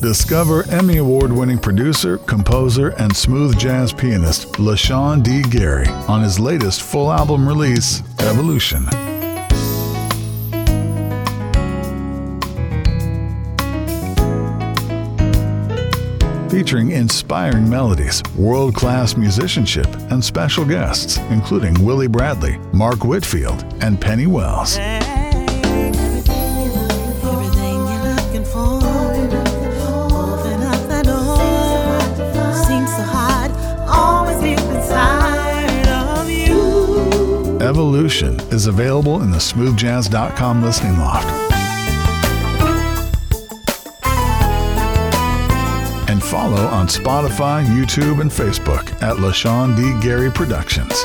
Discover Emmy Award winning producer, composer, and smooth jazz pianist LaShawn D. Gary on his latest full album release, Evolution. Featuring inspiring melodies, world class musicianship, and special guests, including Willie Bradley, Mark Whitfield, and Penny Wells. Everything Evolution is available in the smoothjazz.com listening loft. And follow on Spotify, YouTube, and Facebook at LaShawn D. Gary Productions.